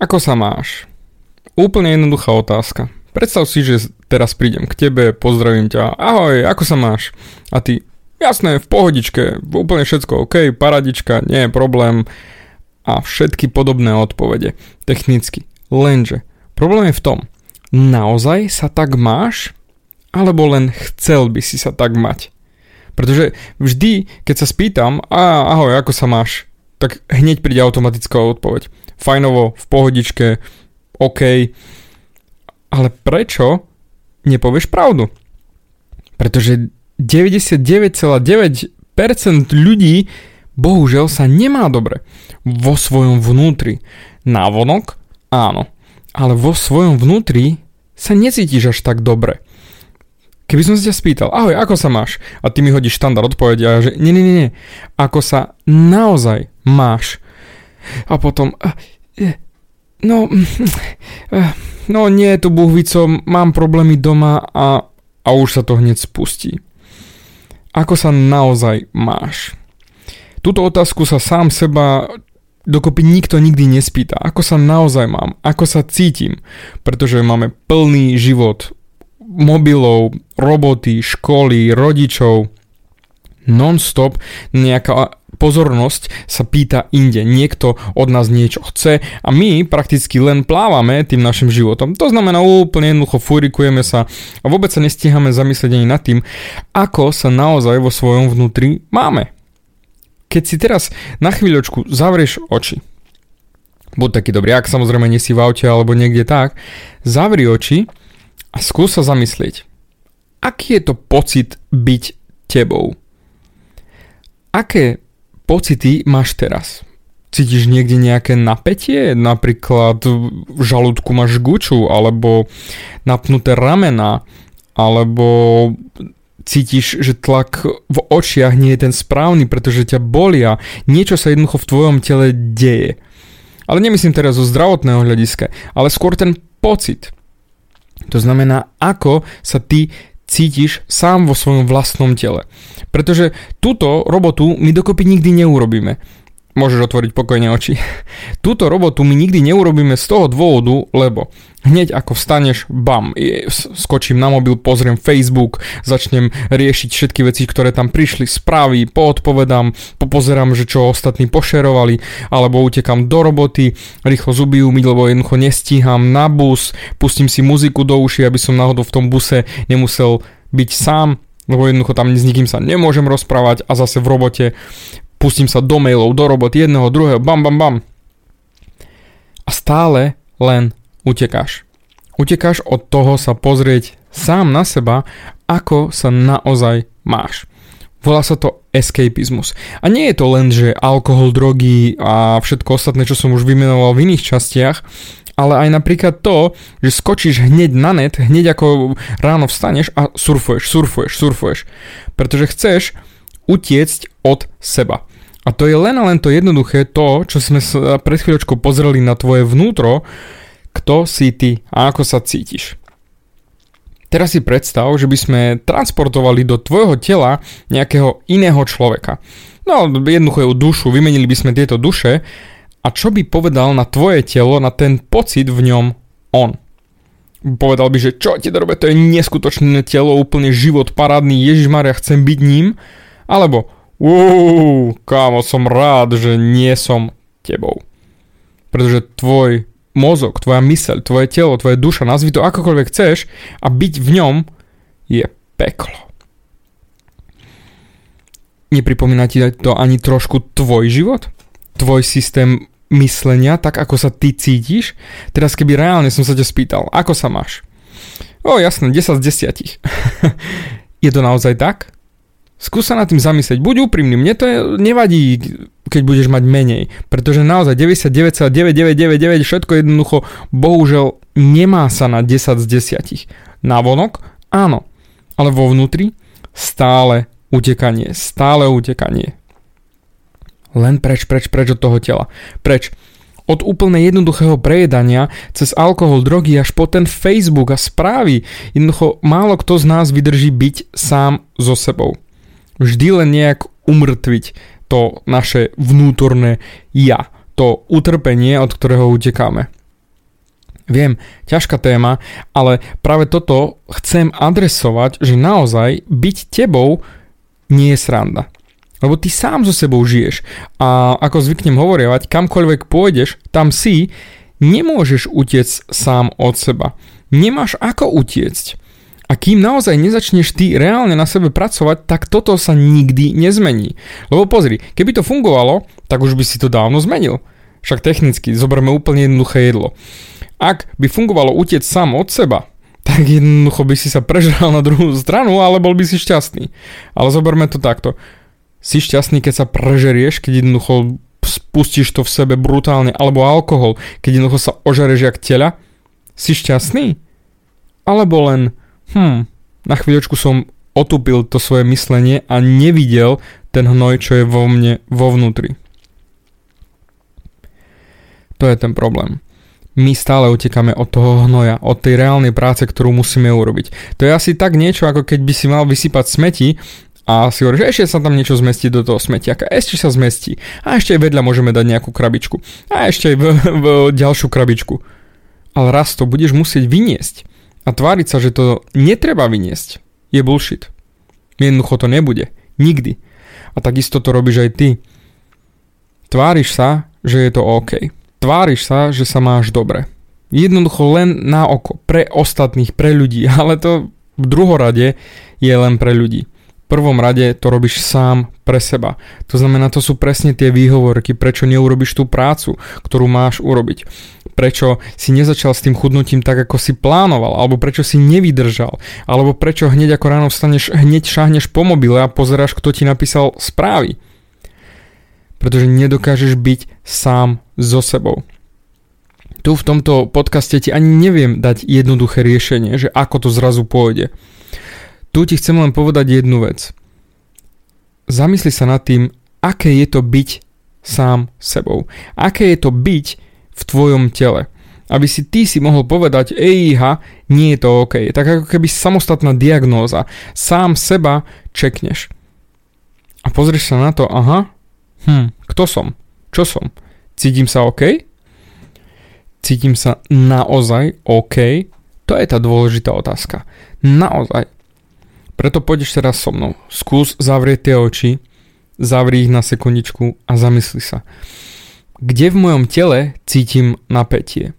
Ako sa máš? Úplne jednoduchá otázka. Predstav si, že teraz prídem k tebe, pozdravím ťa, ahoj, ako sa máš? A ty, jasné, v pohodičke, úplne všetko OK, paradička, nie je problém. A všetky podobné odpovede, technicky. Lenže, problém je v tom, naozaj sa tak máš? Alebo len chcel by si sa tak mať? Pretože vždy, keď sa spýtam, a ahoj, ako sa máš? Tak hneď príde automatická odpoveď fajnovo, v pohodičke, OK. Ale prečo nepovieš pravdu? Pretože 99,9% ľudí bohužiaľ sa nemá dobre. Vo svojom vnútri. Návonok? Áno. Ale vo svojom vnútri sa necítiš až tak dobre. Keby som sa ťa spýtal, ahoj, ako sa máš? A ty mi hodíš štandard odpovedia, že nie, nie, nie, nie. Ako sa naozaj máš? A potom, no, no nie je to buhvico, mám problémy doma a, a už sa to hneď spustí. Ako sa naozaj máš? Túto otázku sa sám seba dokopy nikto nikdy nespýta. Ako sa naozaj mám? Ako sa cítim? Pretože máme plný život mobilov, roboty, školy, rodičov, non-stop nejaká pozornosť sa pýta inde. Niekto od nás niečo chce a my prakticky len plávame tým našim životom. To znamená úplne jednoducho furikujeme sa a vôbec sa nestíhame zamyslieť ani nad tým, ako sa naozaj vo svojom vnútri máme. Keď si teraz na chvíľočku zavrieš oči, buď taký dobrý, ak samozrejme nie v aute alebo niekde tak, zavri oči a skús sa zamyslieť, aký je to pocit byť tebou. Aké pocity máš teraz? Cítiš niekde nejaké napätie? Napríklad v žalúdku máš guču, alebo napnuté ramena, alebo cítiš, že tlak v očiach nie je ten správny, pretože ťa bolia. Niečo sa jednoducho v tvojom tele deje. Ale nemyslím teraz zo zdravotného hľadiska, ale skôr ten pocit. To znamená, ako sa ty cítiš sám vo svojom vlastnom tele. Pretože túto robotu my dokopy nikdy neurobíme. Môžeš otvoriť pokojne oči. Túto robotu my nikdy neurobíme z toho dôvodu, lebo hneď ako vstaneš, bam, skočím na mobil, pozriem Facebook, začnem riešiť všetky veci, ktoré tam prišli, správy, poodpovedám, popozerám, že čo ostatní pošerovali, alebo utekam do roboty, rýchlo zuby umyť, lebo jednoducho nestíham na bus, pustím si muziku do uši, aby som náhodou v tom buse nemusel byť sám, lebo jednoducho tam s nikým sa nemôžem rozprávať a zase v robote pustím sa do mailov, do roboty jedného, druhého, bam, bam, bam. A stále len utekáš. Utekáš od toho sa pozrieť sám na seba, ako sa naozaj máš. Volá sa to escapizmus. A nie je to len, že alkohol, drogy a všetko ostatné, čo som už vymenoval v iných častiach, ale aj napríklad to, že skočíš hneď na net, hneď ako ráno vstaneš a surfuješ, surfuješ, surfuješ. Pretože chceš utiecť od seba. A to je len a len to jednoduché to, čo sme sa pred chvíľočkou pozreli na tvoje vnútro, kto si ty a ako sa cítiš. Teraz si predstav, že by sme transportovali do tvojho tela nejakého iného človeka. No, jednoducho dušu, vymenili by sme tieto duše a čo by povedal na tvoje telo, na ten pocit v ňom on. Povedal by, že čo ti robe, to je neskutočné telo, úplne život parádny, Ježiš Maria, chcem byť ním. Alebo, Uuu, kámo, som rád, že nie som tebou. Pretože tvoj mozog, tvoja myseľ, tvoje telo, tvoje duša, nazvi to akokoľvek chceš a byť v ňom je peklo. Nepripomína ti to ani trošku tvoj život? Tvoj systém myslenia, tak ako sa ty cítiš? Teraz keby reálne som sa ťa spýtal, ako sa máš? O jasné, 10 z 10. je to naozaj tak? Skús sa nad tým zamyslieť. Buď úprimný, mne to nevadí, keď budeš mať menej, pretože naozaj 99,9999 všetko jednoducho bohužiaľ nemá sa na 10 z 10. Navonok áno, ale vo vnútri stále utekanie, stále utekanie. Len preč, preč, preč od toho tela. Preč. Od úplne jednoduchého prejedania cez alkohol, drogy až po ten Facebook a správy. Jednoducho málo kto z nás vydrží byť sám so sebou vždy len nejak umrtviť to naše vnútorné ja, to utrpenie, od ktorého utekáme. Viem, ťažká téma, ale práve toto chcem adresovať, že naozaj byť tebou nie je sranda. Lebo ty sám so sebou žiješ a ako zvyknem hovorievať, kamkoľvek pôjdeš, tam si, nemôžeš utiecť sám od seba. Nemáš ako utiecť. A kým naozaj nezačneš ty reálne na sebe pracovať, tak toto sa nikdy nezmení. Lebo pozri, keby to fungovalo, tak už by si to dávno zmenil. Však technicky, zoberme úplne jednoduché jedlo. Ak by fungovalo utiec sám od seba, tak jednoducho by si sa prežral na druhú stranu, ale bol by si šťastný. Ale zoberme to takto. Si šťastný, keď sa prežerieš, keď jednoducho spustíš to v sebe brutálne, alebo alkohol, keď jednoducho sa ožereš jak tela, si šťastný? Alebo len, hm, na chvíľočku som otupil to svoje myslenie a nevidel ten hnoj, čo je vo mne vo vnútri. To je ten problém my stále utekáme od toho hnoja, od tej reálnej práce, ktorú musíme urobiť. To je asi tak niečo, ako keď by si mal vysypať smeti a si hovoríš, ešte sa tam niečo zmestí do toho smetiaka, ešte sa zmestí a ešte aj vedľa môžeme dať nejakú krabičku a ešte aj v, v ďalšiu krabičku. Ale raz to budeš musieť vyniesť a tváriť sa, že to netreba vyniesť, je bullshit. Jednoducho to nebude. Nikdy. A takisto to robíš aj ty. Tváriš sa, že je to OK. Tváriš sa, že sa máš dobre. Jednoducho len na oko, pre ostatných, pre ľudí, ale to v druhorade je len pre ľudí. V prvom rade to robíš sám pre seba. To znamená, to sú presne tie výhovorky, prečo neurobiš tú prácu, ktorú máš urobiť. Prečo si nezačal s tým chudnutím tak, ako si plánoval, alebo prečo si nevydržal, alebo prečo hneď ako ráno vstaneš, hneď šahneš po mobile a pozeráš, kto ti napísal správy pretože nedokážeš byť sám so sebou. Tu v tomto podcaste ti ani neviem dať jednoduché riešenie, že ako to zrazu pôjde. Tu ti chcem len povedať jednu vec. Zamysli sa nad tým, aké je to byť sám sebou. Aké je to byť v tvojom tele. Aby si ty si mohol povedať, ejha, nie je to OK. Tak ako keby samostatná diagnóza. Sám seba čekneš. A pozrieš sa na to, aha, Hm, kto som? Čo som? Cítim sa OK? Cítim sa naozaj OK? To je tá dôležitá otázka. Naozaj. Preto pôjdeš teraz so mnou. Skús zavrieť tie oči, zavri ich na sekundičku a zamysli sa. Kde v mojom tele cítim napätie?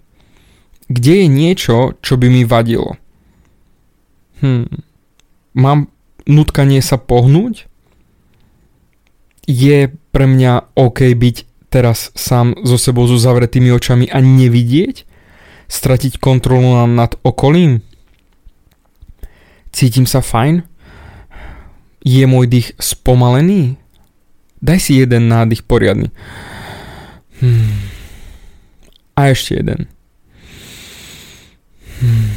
Kde je niečo, čo by mi vadilo? Hm. Mám nutkanie sa pohnúť? Je pre mňa OK byť teraz sám so sebou so zavretými očami a nevidieť? Stratiť kontrolu nad okolím? Cítim sa fajn? Je môj dých spomalený? Daj si jeden nádych poriadny. Hmm. A ešte jeden. Hmm.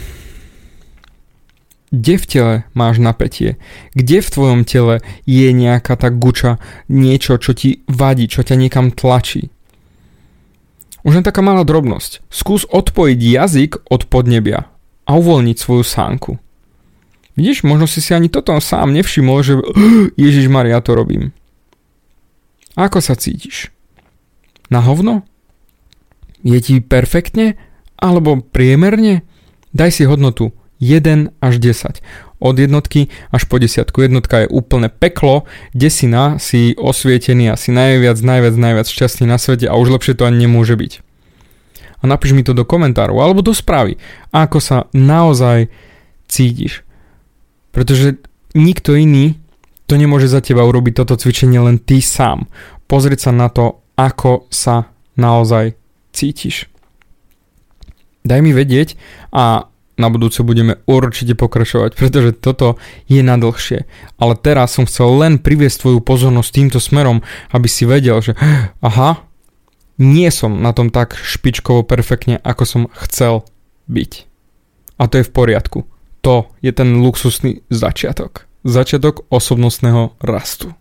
Kde v tele máš napätie? Kde v tvojom tele je nejaká tá guča, niečo, čo ti vadí, čo ťa niekam tlačí? Už len taká malá drobnosť. Skús odpojiť jazyk od podnebia a uvoľniť svoju sánku. Vidíš, možno si si ani toto sám nevšimol, že Ježiš Maria to robím. Ako sa cítiš? Na hovno? Je ti perfektne? Alebo priemerne? Daj si hodnotu 1 až 10. Od jednotky až po desiatku. Jednotka je úplne peklo, desina si osvietený asi najviac, najviac, najviac šťastný na svete a už lepšie to ani nemôže byť. A napíš mi to do komentárov alebo do správy, ako sa naozaj cítiš. Pretože nikto iný to nemôže za teba urobiť toto cvičenie len ty sám. Pozrieť sa na to, ako sa naozaj cítiš. Daj mi vedieť a na budúce budeme určite pokračovať, pretože toto je na dlhšie. Ale teraz som chcel len priviesť tvoju pozornosť týmto smerom, aby si vedel, že aha, nie som na tom tak špičkovo perfektne, ako som chcel byť. A to je v poriadku. To je ten luxusný začiatok. Začiatok osobnostného rastu.